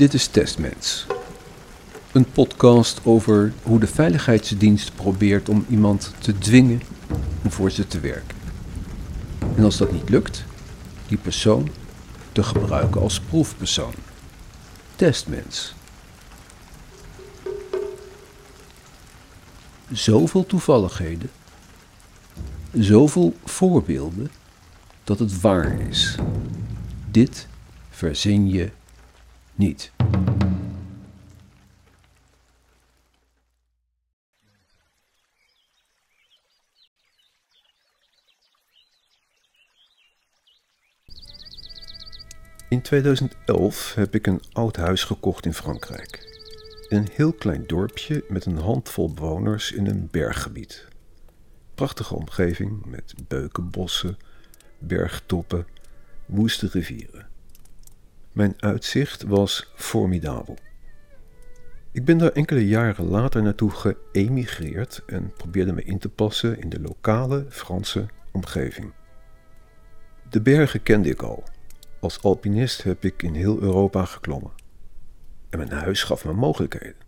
Dit is Testmens. Een podcast over hoe de veiligheidsdienst probeert om iemand te dwingen om voor ze te werken. En als dat niet lukt, die persoon te gebruiken als proefpersoon. Testmens. Zoveel toevalligheden, zoveel voorbeelden dat het waar is. Dit verzin je niet. In 2011 heb ik een oud huis gekocht in Frankrijk. Een heel klein dorpje met een handvol bewoners in een berggebied. Prachtige omgeving met beukenbossen, bergtoppen, woeste rivieren. Mijn uitzicht was formidabel. Ik ben daar enkele jaren later naartoe geëmigreerd en probeerde me in te passen in de lokale Franse omgeving. De bergen kende ik al. Als alpinist heb ik in heel Europa geklommen. En mijn huis gaf me mogelijkheden.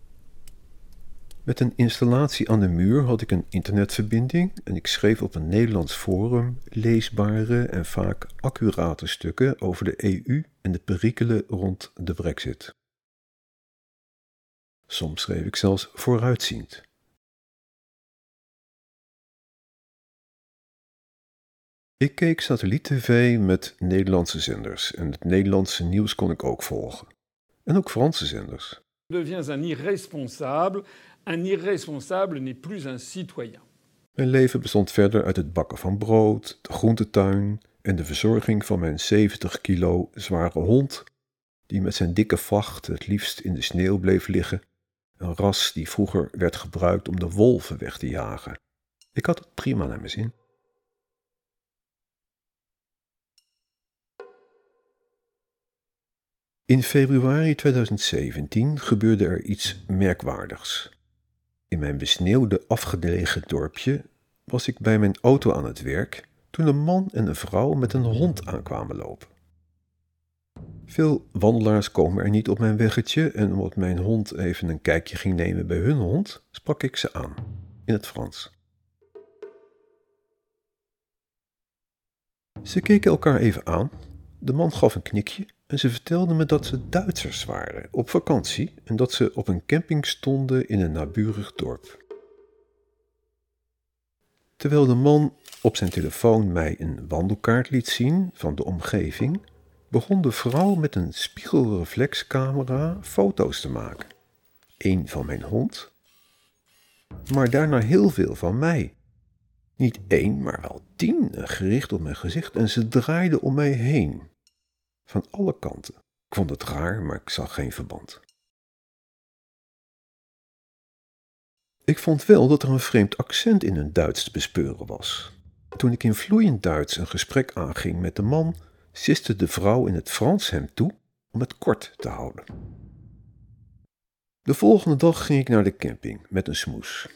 Met een installatie aan de muur had ik een internetverbinding en ik schreef op een Nederlands forum leesbare en vaak accurate stukken over de EU en de perikelen rond de Brexit. Soms schreef ik zelfs vooruitziend. Ik keek satelliet-tv met Nederlandse zenders en het Nederlandse nieuws kon ik ook volgen. En ook Franse zenders. deviens un irresponsable. Un irresponsable n'est plus un citoyen. Mijn leven bestond verder uit het bakken van brood, de groentetuin en de verzorging van mijn 70 kilo zware hond, die met zijn dikke vacht het liefst in de sneeuw bleef liggen, een ras die vroeger werd gebruikt om de wolven weg te jagen. Ik had het prima naar mijn zin. In februari 2017 gebeurde er iets merkwaardigs. In mijn besneeuwde afgelegen dorpje was ik bij mijn auto aan het werk toen een man en een vrouw met een hond aankwamen lopen. Veel wandelaars komen er niet op mijn weggetje en omdat mijn hond even een kijkje ging nemen bij hun hond, sprak ik ze aan in het Frans. Ze keken elkaar even aan. De man gaf een knikje en ze vertelden me dat ze Duitsers waren op vakantie en dat ze op een camping stonden in een naburig dorp. Terwijl de man op zijn telefoon mij een wandelkaart liet zien van de omgeving, begon de vrouw met een spiegelreflexcamera foto's te maken. Eén van mijn hond, maar daarna heel veel van mij. Niet één, maar wel tien, gericht op mijn gezicht en ze draaiden om mij heen. Van alle kanten. Ik vond het raar, maar ik zag geen verband. Ik vond wel dat er een vreemd accent in hun Duits te bespeuren was. Toen ik in vloeiend Duits een gesprek aanging met de man, siste de vrouw in het Frans hem toe om het kort te houden. De volgende dag ging ik naar de camping met een smoes.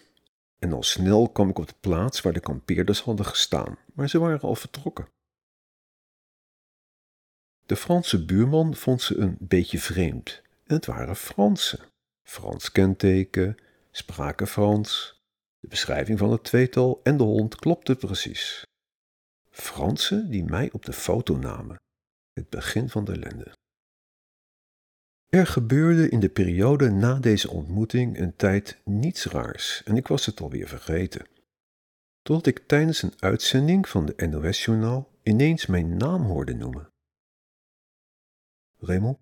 En al snel kwam ik op de plaats waar de kampeerders hadden gestaan, maar ze waren al vertrokken. De Franse buurman vond ze een beetje vreemd. En het waren Fransen. Frans kenteken, spraken Frans. De beschrijving van het tweetal en de hond klopte precies. Fransen die mij op de foto namen. Het begin van de ellende. Er gebeurde in de periode na deze ontmoeting een tijd niets raars en ik was het alweer vergeten. Totdat ik tijdens een uitzending van de NOS-journaal ineens mijn naam hoorde noemen. Raymond?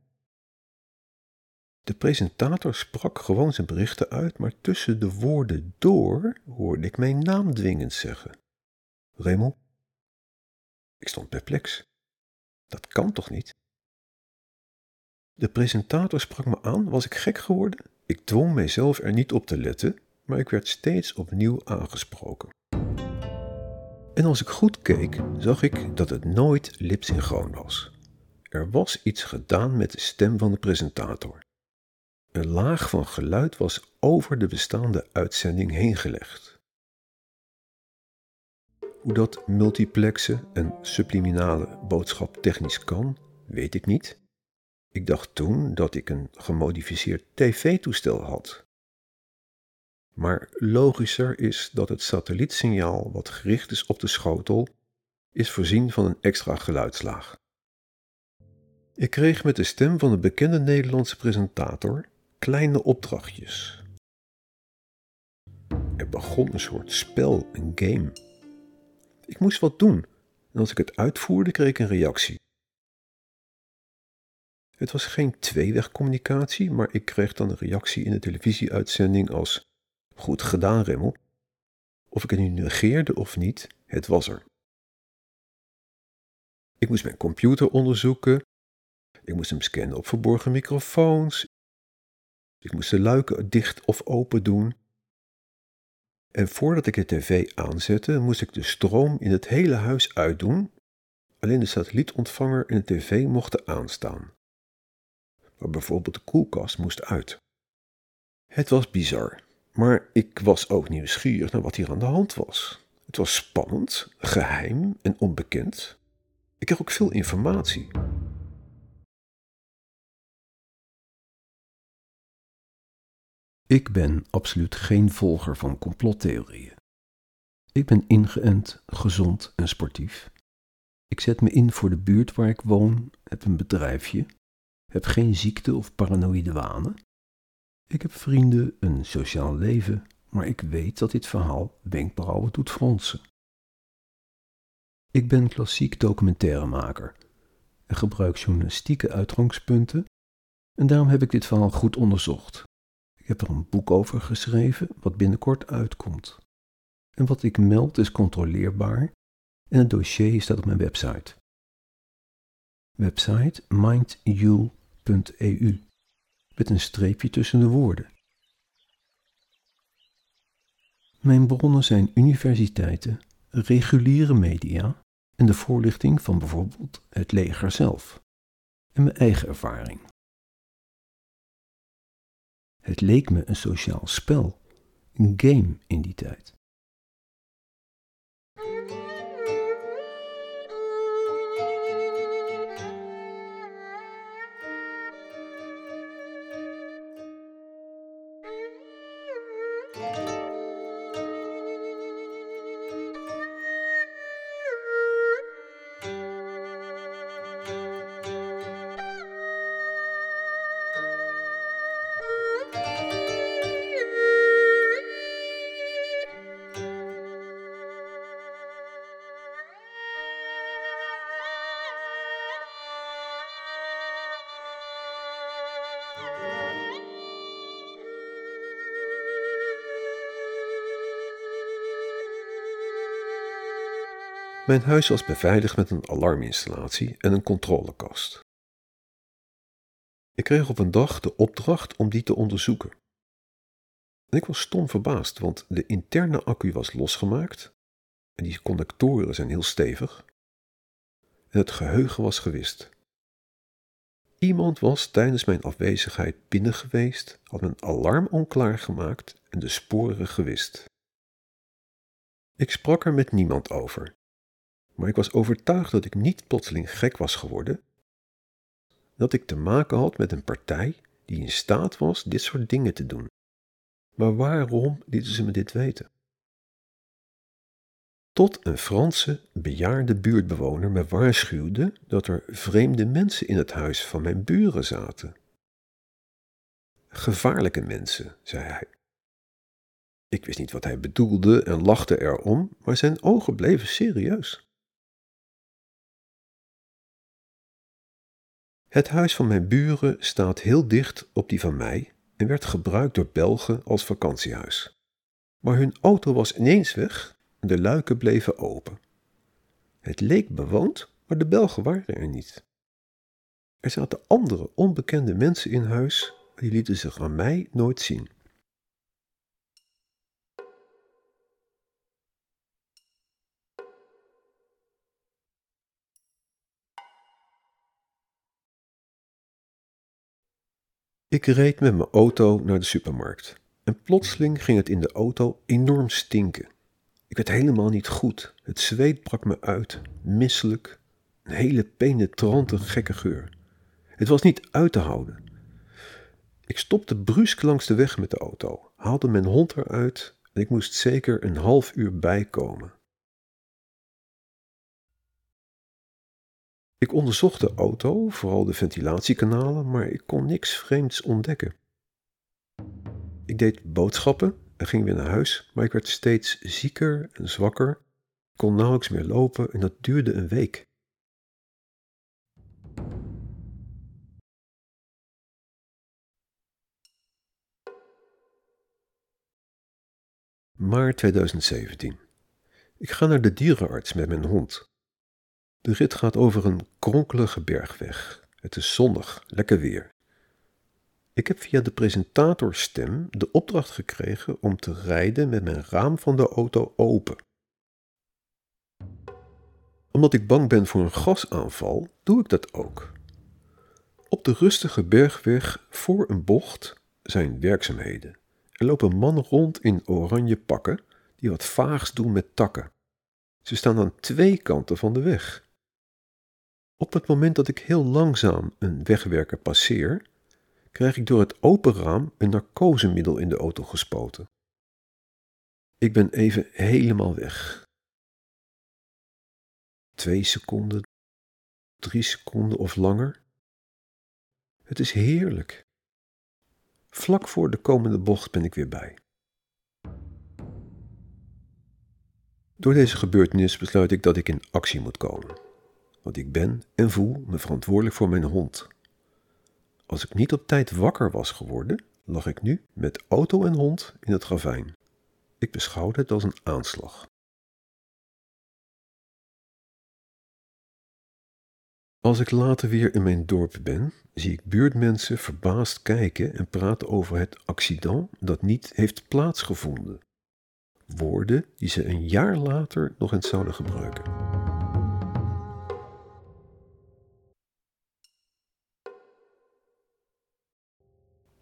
De presentator sprak gewoon zijn berichten uit, maar tussen de woorden door hoorde ik mijn naam dwingend zeggen. Raymond? Ik stond perplex. Dat kan toch niet? De presentator sprak me aan, was ik gek geworden? Ik dwong mijzelf er niet op te letten, maar ik werd steeds opnieuw aangesproken. En als ik goed keek, zag ik dat het nooit lipsynchroon was. Er was iets gedaan met de stem van de presentator. Een laag van geluid was over de bestaande uitzending heen gelegd. Hoe dat multiplexen en subliminale boodschap technisch kan, weet ik niet. Ik dacht toen dat ik een gemodificeerd tv-toestel had. Maar logischer is dat het satellietsignaal wat gericht is op de schotel, is voorzien van een extra geluidslaag. Ik kreeg met de stem van een bekende Nederlandse presentator kleine opdrachtjes. Er begon een soort spel, een game. Ik moest wat doen en als ik het uitvoerde kreeg ik een reactie. Het was geen tweewegcommunicatie, maar ik kreeg dan een reactie in de televisieuitzending als Goed gedaan, Remmel. Of ik het nu negeerde of niet, het was er. Ik moest mijn computer onderzoeken. Ik moest hem scannen op verborgen microfoons. Ik moest de luiken dicht of open doen. En voordat ik de tv aanzette, moest ik de stroom in het hele huis uitdoen. Alleen de satellietontvanger en de tv mochten aanstaan. Maar bijvoorbeeld de koelkast moest uit. Het was bizar, maar ik was ook nieuwsgierig naar wat hier aan de hand was. Het was spannend, geheim en onbekend. Ik kreeg ook veel informatie. Ik ben absoluut geen volger van complottheorieën. Ik ben ingeënt, gezond en sportief. Ik zet me in voor de buurt waar ik woon, heb een bedrijfje, heb geen ziekte of paranoïde wanen. Ik heb vrienden, een sociaal leven, maar ik weet dat dit verhaal wenkbrauwen doet fronsen. Ik ben klassiek documentairemaker en gebruik journalistieke uitgangspunten en daarom heb ik dit verhaal goed onderzocht. Ik heb er een boek over geschreven wat binnenkort uitkomt. En wat ik meld is controleerbaar en het dossier staat op mijn website. Website mindyou.eu met een streepje tussen de woorden. Mijn bronnen zijn universiteiten, reguliere media en de voorlichting van bijvoorbeeld het leger zelf en mijn eigen ervaring. Het leek me een sociaal spel, een game in die tijd. Mijn huis was beveiligd met een alarminstallatie en een controlekast. Ik kreeg op een dag de opdracht om die te onderzoeken. En ik was stom verbaasd, want de interne accu was losgemaakt en die connectoren zijn heel stevig en het geheugen was gewist. Iemand was tijdens mijn afwezigheid binnen geweest, had mijn alarm onklaargemaakt en de sporen gewist. Ik sprak er met niemand over maar ik was overtuigd dat ik niet plotseling gek was geworden, dat ik te maken had met een partij die in staat was dit soort dingen te doen. Maar waarom lieten ze me dit weten? Tot een Franse bejaarde buurtbewoner me waarschuwde dat er vreemde mensen in het huis van mijn buren zaten. Gevaarlijke mensen, zei hij. Ik wist niet wat hij bedoelde en lachte erom, maar zijn ogen bleven serieus. Het huis van mijn buren staat heel dicht op die van mij en werd gebruikt door Belgen als vakantiehuis. Maar hun auto was ineens weg en de luiken bleven open. Het leek bewoond, maar de Belgen waren er niet. Er zaten andere onbekende mensen in huis, maar die lieten zich aan mij nooit zien. Ik reed met mijn auto naar de supermarkt en plotseling ging het in de auto enorm stinken. Ik werd helemaal niet goed. Het zweet brak me uit, misselijk, een hele penetrante gekke geur. Het was niet uit te houden. Ik stopte brusk langs de weg met de auto, haalde mijn hond eruit en ik moest zeker een half uur bijkomen. Ik onderzocht de auto, vooral de ventilatiekanalen, maar ik kon niks vreemds ontdekken. Ik deed boodschappen en ging weer naar huis, maar ik werd steeds zieker en zwakker, kon nauwelijks meer lopen en dat duurde een week. Maart 2017. Ik ga naar de dierenarts met mijn hond. De rit gaat over een kronkelige bergweg. Het is zonnig, lekker weer. Ik heb via de presentatorstem de opdracht gekregen om te rijden met mijn raam van de auto open. Omdat ik bang ben voor een gasaanval, doe ik dat ook. Op de rustige bergweg voor een bocht zijn werkzaamheden. Er lopen mannen rond in oranje pakken die wat vaags doen met takken. Ze staan aan twee kanten van de weg. Op het moment dat ik heel langzaam een wegwerker passeer, krijg ik door het open raam een narcosemiddel in de auto gespoten. Ik ben even helemaal weg. Twee seconden, drie seconden of langer. Het is heerlijk. Vlak voor de komende bocht ben ik weer bij. Door deze gebeurtenis besluit ik dat ik in actie moet komen. Want ik ben en voel me verantwoordelijk voor mijn hond. Als ik niet op tijd wakker was geworden, lag ik nu met auto en hond in het ravijn. Ik beschouwde het als een aanslag. Als ik later weer in mijn dorp ben, zie ik buurtmensen verbaasd kijken en praten over het accident dat niet heeft plaatsgevonden. Woorden die ze een jaar later nog eens zouden gebruiken.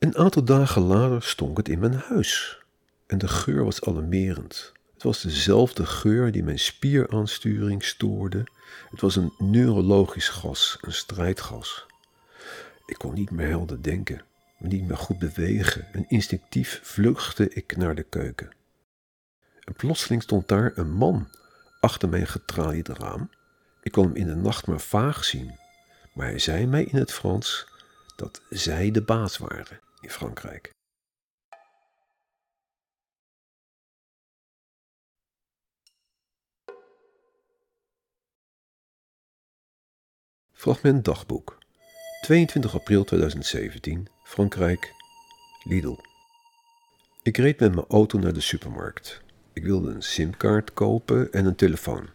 Een aantal dagen later stonk het in mijn huis en de geur was alarmerend. Het was dezelfde geur die mijn spieraansturing stoorde. Het was een neurologisch gas, een strijdgas. Ik kon niet meer helder denken, niet meer goed bewegen en instinctief vluchtte ik naar de keuken. En plotseling stond daar een man achter mijn getralied raam. Ik kon hem in de nacht maar vaag zien, maar hij zei mij in het Frans dat zij de baas waren in Frankrijk. Fragment dagboek. 22 april 2017, Frankrijk, Lidl. Ik reed met mijn auto naar de supermarkt. Ik wilde een simkaart kopen en een telefoon.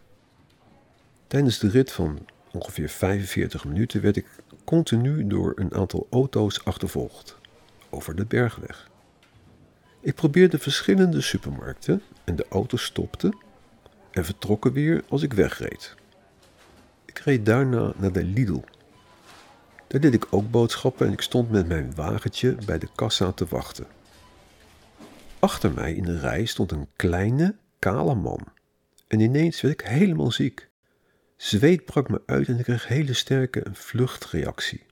Tijdens de rit van ongeveer 45 minuten werd ik continu door een aantal auto's achtervolgd over de bergweg. Ik probeerde verschillende supermarkten en de auto stopte en vertrokken weer als ik wegreed. Ik reed daarna naar de Lidl. Daar deed ik ook boodschappen en ik stond met mijn wagentje bij de kassa te wachten. Achter mij in de rij stond een kleine, kale man. En ineens werd ik helemaal ziek. Zweet brak me uit en ik kreeg hele sterke vluchtreactie.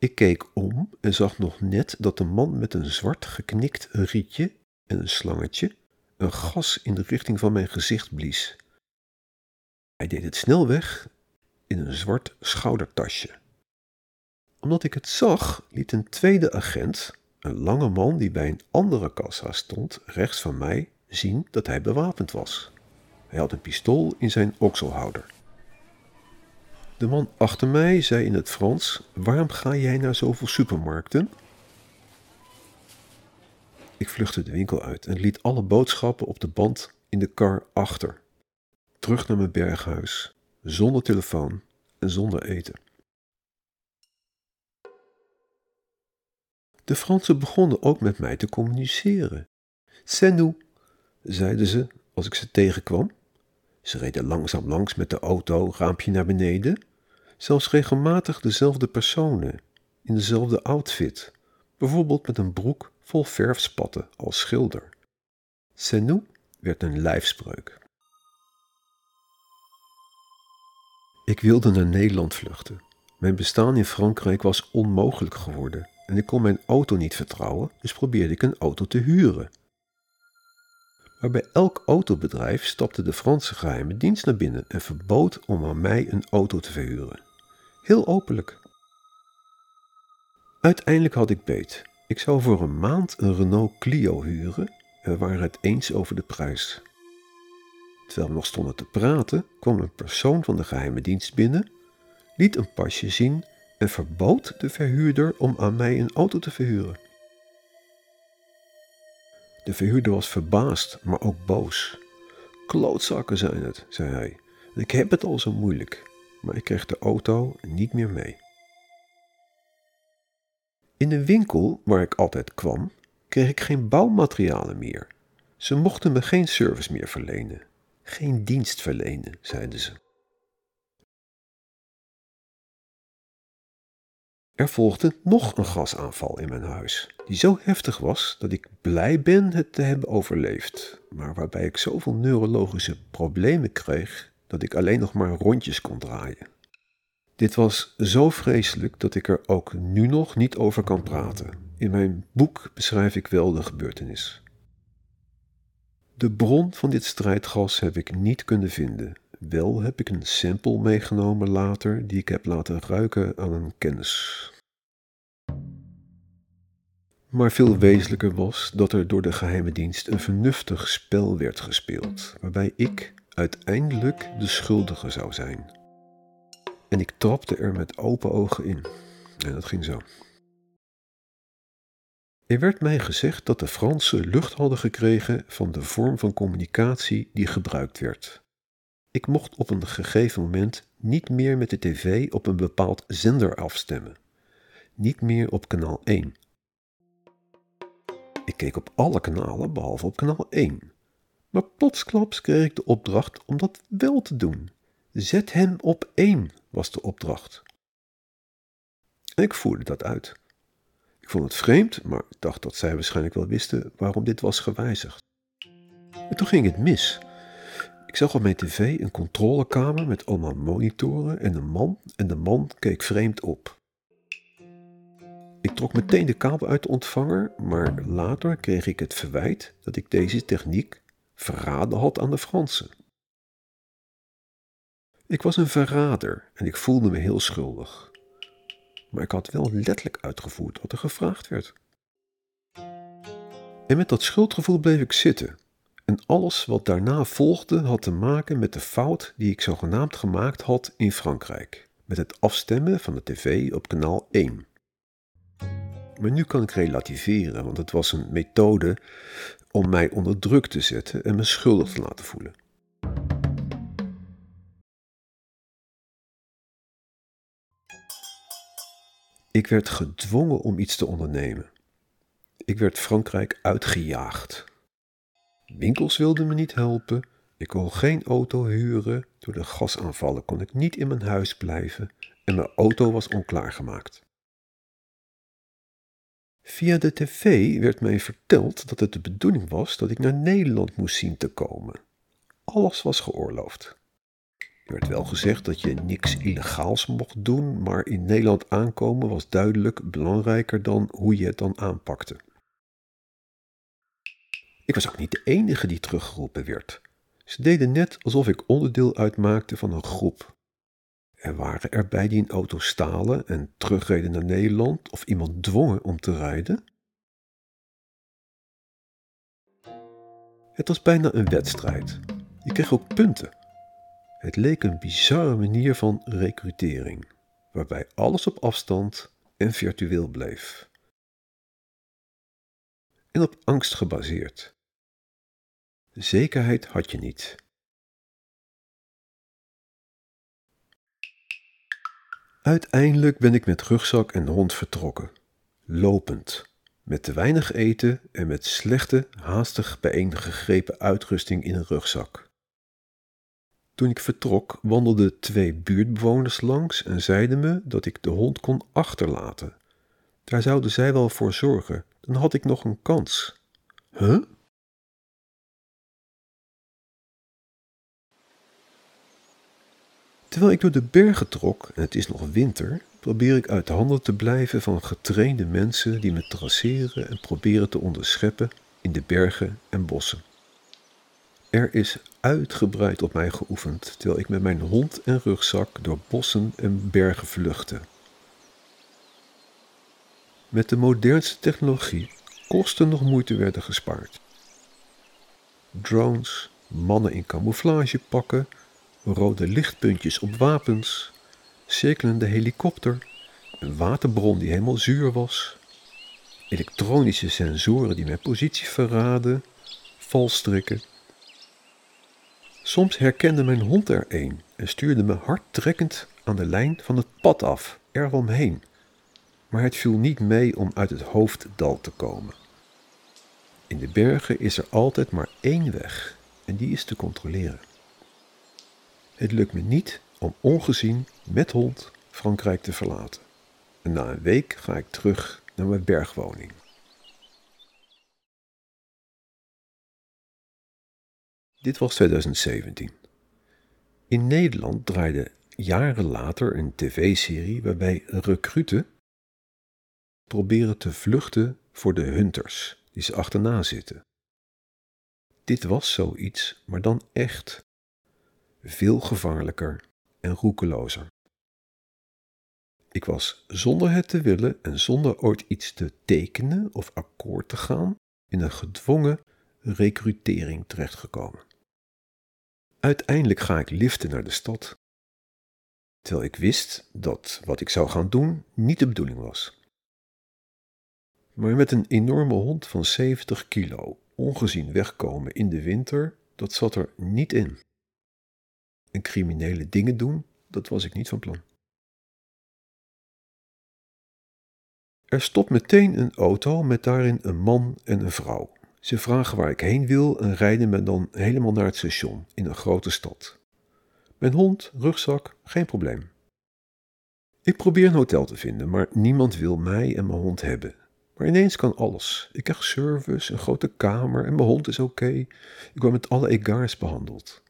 Ik keek om en zag nog net dat de man met een zwart geknikt rietje en een slangetje een gas in de richting van mijn gezicht blies. Hij deed het snel weg in een zwart schoudertasje. Omdat ik het zag, liet een tweede agent, een lange man die bij een andere kassa stond, rechts van mij, zien dat hij bewapend was. Hij had een pistool in zijn okselhouder. De man achter mij zei in het Frans: Waarom ga jij naar zoveel supermarkten? Ik vluchtte de winkel uit en liet alle boodschappen op de band in de kar achter. Terug naar mijn berghuis, zonder telefoon en zonder eten. De Fransen begonnen ook met mij te communiceren. C'est nous, zeiden ze als ik ze tegenkwam. Ze reden langzaam langs met de auto, raampje naar beneden zelfs regelmatig dezelfde personen in dezelfde outfit, bijvoorbeeld met een broek vol verfspatten als schilder. Senou werd een lijfspreuk. Ik wilde naar Nederland vluchten. Mijn bestaan in Frankrijk was onmogelijk geworden en ik kon mijn auto niet vertrouwen, dus probeerde ik een auto te huren. Maar bij elk autobedrijf stapte de Franse geheime dienst naar binnen en verbood om aan mij een auto te verhuren. Heel openlijk. Uiteindelijk had ik beet. Ik zou voor een maand een Renault Clio huren en we waren het eens over de prijs. Terwijl we nog stonden te praten, kwam een persoon van de geheime dienst binnen, liet een pasje zien en verbood de verhuurder om aan mij een auto te verhuren. De verhuurder was verbaasd, maar ook boos. Klootzakken zijn het, zei hij. Ik heb het al zo moeilijk, maar ik kreeg de auto niet meer mee. In de winkel waar ik altijd kwam, kreeg ik geen bouwmaterialen meer. Ze mochten me geen service meer verlenen. Geen dienst verlenen, zeiden ze. Er volgde nog een gasaanval in mijn huis, die zo heftig was dat ik blij ben het te hebben overleefd, maar waarbij ik zoveel neurologische problemen kreeg dat ik alleen nog maar rondjes kon draaien. Dit was zo vreselijk dat ik er ook nu nog niet over kan praten. In mijn boek beschrijf ik wel de gebeurtenis. De bron van dit strijdgas heb ik niet kunnen vinden. Wel heb ik een sample meegenomen later die ik heb laten ruiken aan een kennis. Maar veel wezenlijker was dat er door de geheime dienst een vernuftig spel werd gespeeld, waarbij ik uiteindelijk de schuldige zou zijn. En ik trapte er met open ogen in. En dat ging zo. Er werd mij gezegd dat de Fransen lucht hadden gekregen van de vorm van communicatie die gebruikt werd. Ik mocht op een gegeven moment niet meer met de tv op een bepaald zender afstemmen. Niet meer op kanaal 1. Ik keek op alle kanalen behalve op kanaal 1. Maar plotsklaps kreeg ik de opdracht om dat wel te doen. Zet hem op 1 was de opdracht. En ik voerde dat uit. Ik vond het vreemd, maar ik dacht dat zij waarschijnlijk wel wisten waarom dit was gewijzigd. En toen ging het mis. Ik zag op mijn tv een controlekamer met allemaal monitoren en een man, en de man keek vreemd op. Ik trok meteen de kabel uit de ontvanger, maar later kreeg ik het verwijt dat ik deze techniek verraden had aan de Fransen. Ik was een verrader en ik voelde me heel schuldig. Maar ik had wel letterlijk uitgevoerd wat er gevraagd werd. En met dat schuldgevoel bleef ik zitten. En alles wat daarna volgde had te maken met de fout die ik zogenaamd gemaakt had in Frankrijk. Met het afstemmen van de tv op kanaal 1. Maar nu kan ik relativeren, want het was een methode om mij onder druk te zetten en me schuldig te laten voelen. Ik werd gedwongen om iets te ondernemen. Ik werd Frankrijk uitgejaagd. Winkels wilden me niet helpen. Ik kon geen auto huren. Door de gasaanvallen kon ik niet in mijn huis blijven en mijn auto was onklaargemaakt. Via de tv werd mij verteld dat het de bedoeling was dat ik naar Nederland moest zien te komen. Alles was geoorloofd. Er werd wel gezegd dat je niks illegaals mocht doen, maar in Nederland aankomen was duidelijk belangrijker dan hoe je het dan aanpakte. Ik was ook niet de enige die teruggeroepen werd. Ze deden net alsof ik onderdeel uitmaakte van een groep. Er waren erbij die een auto stalen en terugreden naar Nederland of iemand dwongen om te rijden. Het was bijna een wedstrijd. Je kreeg ook punten. Het leek een bizarre manier van recrutering, waarbij alles op afstand en virtueel bleef. En op angst gebaseerd. Zekerheid had je niet. Uiteindelijk ben ik met rugzak en hond vertrokken, lopend, met te weinig eten en met slechte, haastig bijeengegrepen uitrusting in een rugzak. Toen ik vertrok, wandelden twee buurtbewoners langs en zeiden me dat ik de hond kon achterlaten. Daar zouden zij wel voor zorgen, dan had ik nog een kans. Huh? Terwijl ik door de bergen trok en het is nog winter, probeer ik uit handen te blijven van getrainde mensen die me traceren en proberen te onderscheppen in de bergen en bossen. Er is uitgebreid op mij geoefend terwijl ik met mijn hond en rugzak door bossen en bergen vluchtte. Met de modernste technologie kosten nog moeite werden gespaard. Drones, mannen in camouflagepakken, rode lichtpuntjes op wapens, cirkelende helikopter, een waterbron die helemaal zuur was, elektronische sensoren die mijn positie verraden, valstrikken. Soms herkende mijn hond er een en stuurde me hardtrekkend aan de lijn van het pad af, eromheen. Maar het viel niet mee om uit het hoofddal te komen. In de bergen is er altijd maar één weg en die is te controleren. Het lukt me niet om ongezien met hond Frankrijk te verlaten. En na een week ga ik terug naar mijn bergwoning. Dit was 2017. In Nederland draaide jaren later een tv-serie waarbij recruten proberen te vluchten voor de hunters die ze achterna zitten. Dit was zoiets, maar dan echt. Veel gevaarlijker en roekelozer. Ik was zonder het te willen en zonder ooit iets te tekenen of akkoord te gaan in een gedwongen recrutering terechtgekomen. Uiteindelijk ga ik liften naar de stad, terwijl ik wist dat wat ik zou gaan doen niet de bedoeling was. Maar met een enorme hond van 70 kilo ongezien wegkomen in de winter, dat zat er niet in. En criminele dingen doen, dat was ik niet van plan. Er stopt meteen een auto met daarin een man en een vrouw. Ze vragen waar ik heen wil en rijden me dan helemaal naar het station in een grote stad. Mijn hond, rugzak, geen probleem. Ik probeer een hotel te vinden, maar niemand wil mij en mijn hond hebben. Maar ineens kan alles. Ik krijg service, een grote kamer en mijn hond is oké. Ik word met alle egards behandeld.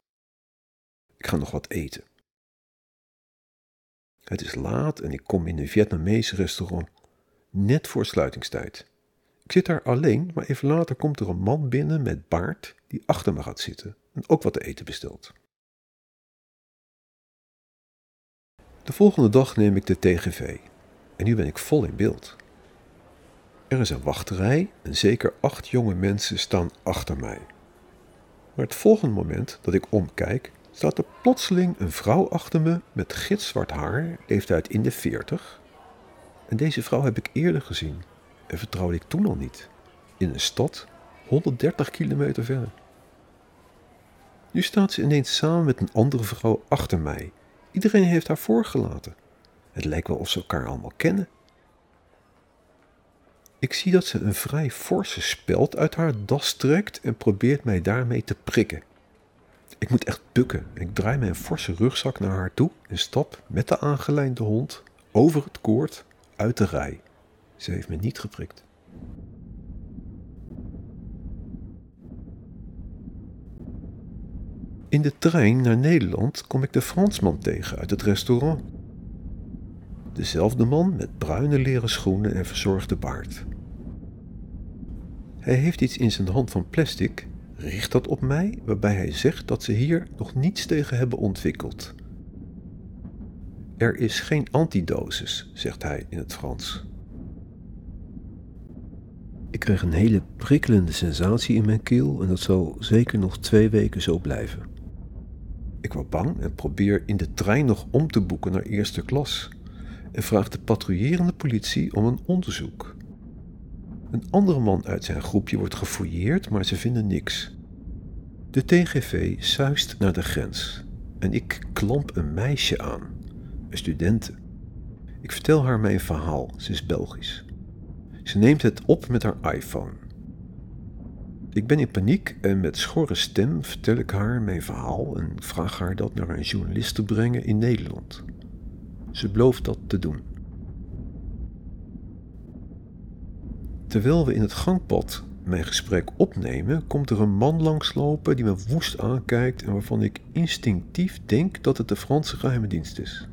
Ik ga nog wat eten. Het is laat en ik kom in een Vietnamese restaurant net voor sluitingstijd. Ik zit daar alleen, maar even later komt er een man binnen met baard die achter me gaat zitten en ook wat te eten bestelt. De volgende dag neem ik de TGV en nu ben ik vol in beeld. Er is een wachterij en zeker acht jonge mensen staan achter mij. Maar het volgende moment dat ik omkijk, staat er plotseling een vrouw achter me met gitzwart haar, leeftijd in de veertig. En deze vrouw heb ik eerder gezien en vertrouwde ik toen al niet. In een stad 130 kilometer verder. Nu staat ze ineens samen met een andere vrouw achter mij. Iedereen heeft haar voorgelaten. Het lijkt wel of ze elkaar allemaal kennen. Ik zie dat ze een vrij forse speld uit haar das trekt en probeert mij daarmee te prikken. Ik moet echt bukken. Ik draai mijn forse rugzak naar haar toe en stap met de aangelijnde hond over het koord uit de rij. Ze heeft me niet geprikt. In de trein naar Nederland kom ik de Fransman tegen uit het restaurant. Dezelfde man met bruine leren schoenen en verzorgde baard. Hij heeft iets in zijn hand van plastic, richt dat op mij, waarbij hij zegt dat ze hier nog niets tegen hebben ontwikkeld. Er is geen antidosis, zegt hij in het Frans. Ik kreeg een hele prikkelende sensatie in mijn keel en dat zal zeker nog twee weken zo blijven. Ik word bang en probeer in de trein nog om te boeken naar eerste klas en vraag de patrouillerende politie om een onderzoek. Een andere man uit zijn groepje wordt gefouilleerd, maar ze vinden niks. De TGV suist naar de grens en ik klamp een meisje aan, een studente. Ik vertel haar mijn verhaal, ze is Belgisch. Ze neemt het op met haar iPhone. Ik ben in paniek en met schorre stem vertel ik haar mijn verhaal en vraag haar dat naar een journalist te brengen in Nederland. Ze belooft dat te doen. Terwijl we in het gangpad mijn gesprek opnemen, komt er een man langslopen die me woest aankijkt en waarvan ik instinctief denk dat het de Franse geheime dienst is.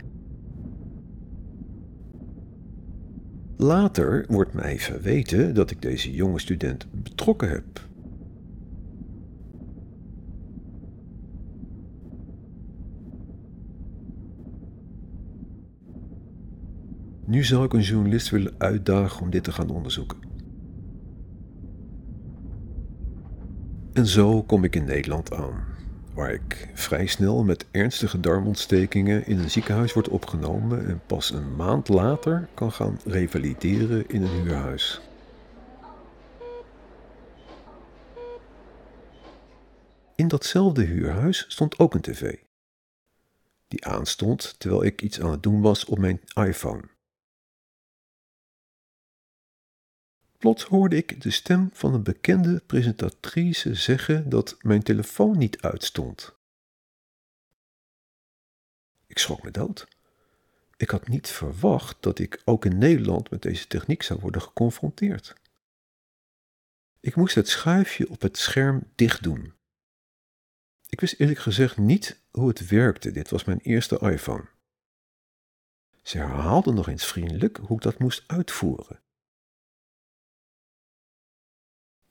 Later wordt mij verweten dat ik deze jonge student betrokken heb. Nu zou ik een journalist willen uitdagen om dit te gaan onderzoeken. En zo kom ik in Nederland aan, waar ik vrij snel met ernstige darmontstekingen in een ziekenhuis word opgenomen en pas een maand later kan gaan revalideren in een huurhuis. In datzelfde huurhuis stond ook een tv. Die aanstond terwijl ik iets aan het doen was op mijn iPhone. Plots hoorde ik de stem van een bekende presentatrice zeggen dat mijn telefoon niet uitstond. Ik schrok me dood. Ik had niet verwacht dat ik ook in Nederland met deze techniek zou worden geconfronteerd. Ik moest het schuifje op het scherm dicht doen. Ik wist eerlijk gezegd niet hoe het werkte. Dit was mijn eerste iPhone. Ze herhaalde nog eens vriendelijk hoe ik dat moest uitvoeren.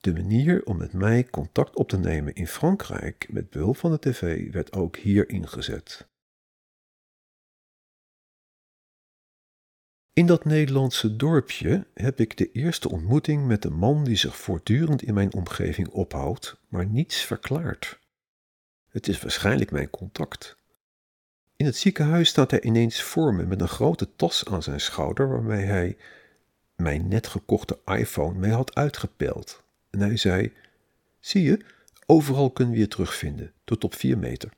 De manier om met mij contact op te nemen in Frankrijk met behulp van de tv werd ook hier ingezet. In dat Nederlandse dorpje heb ik de eerste ontmoeting met een man die zich voortdurend in mijn omgeving ophoudt, maar niets verklaart. Het is waarschijnlijk mijn contact. In het ziekenhuis staat hij ineens voor me met een grote tas aan zijn schouder waarmee hij mijn net gekochte iPhone mee had uitgepeld. En hij zei: Zie je, overal kunnen we je terugvinden, tot op 4 meter.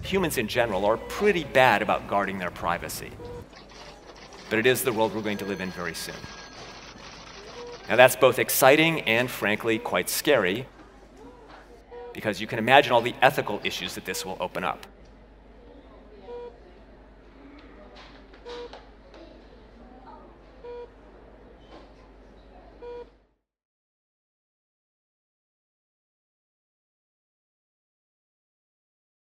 Humans in general are pretty bad about guarding their privacy. But it is the world we're going to live in very soon. Now, that's both exciting and, frankly, quite scary because you can imagine all the ethical issues that this will open up.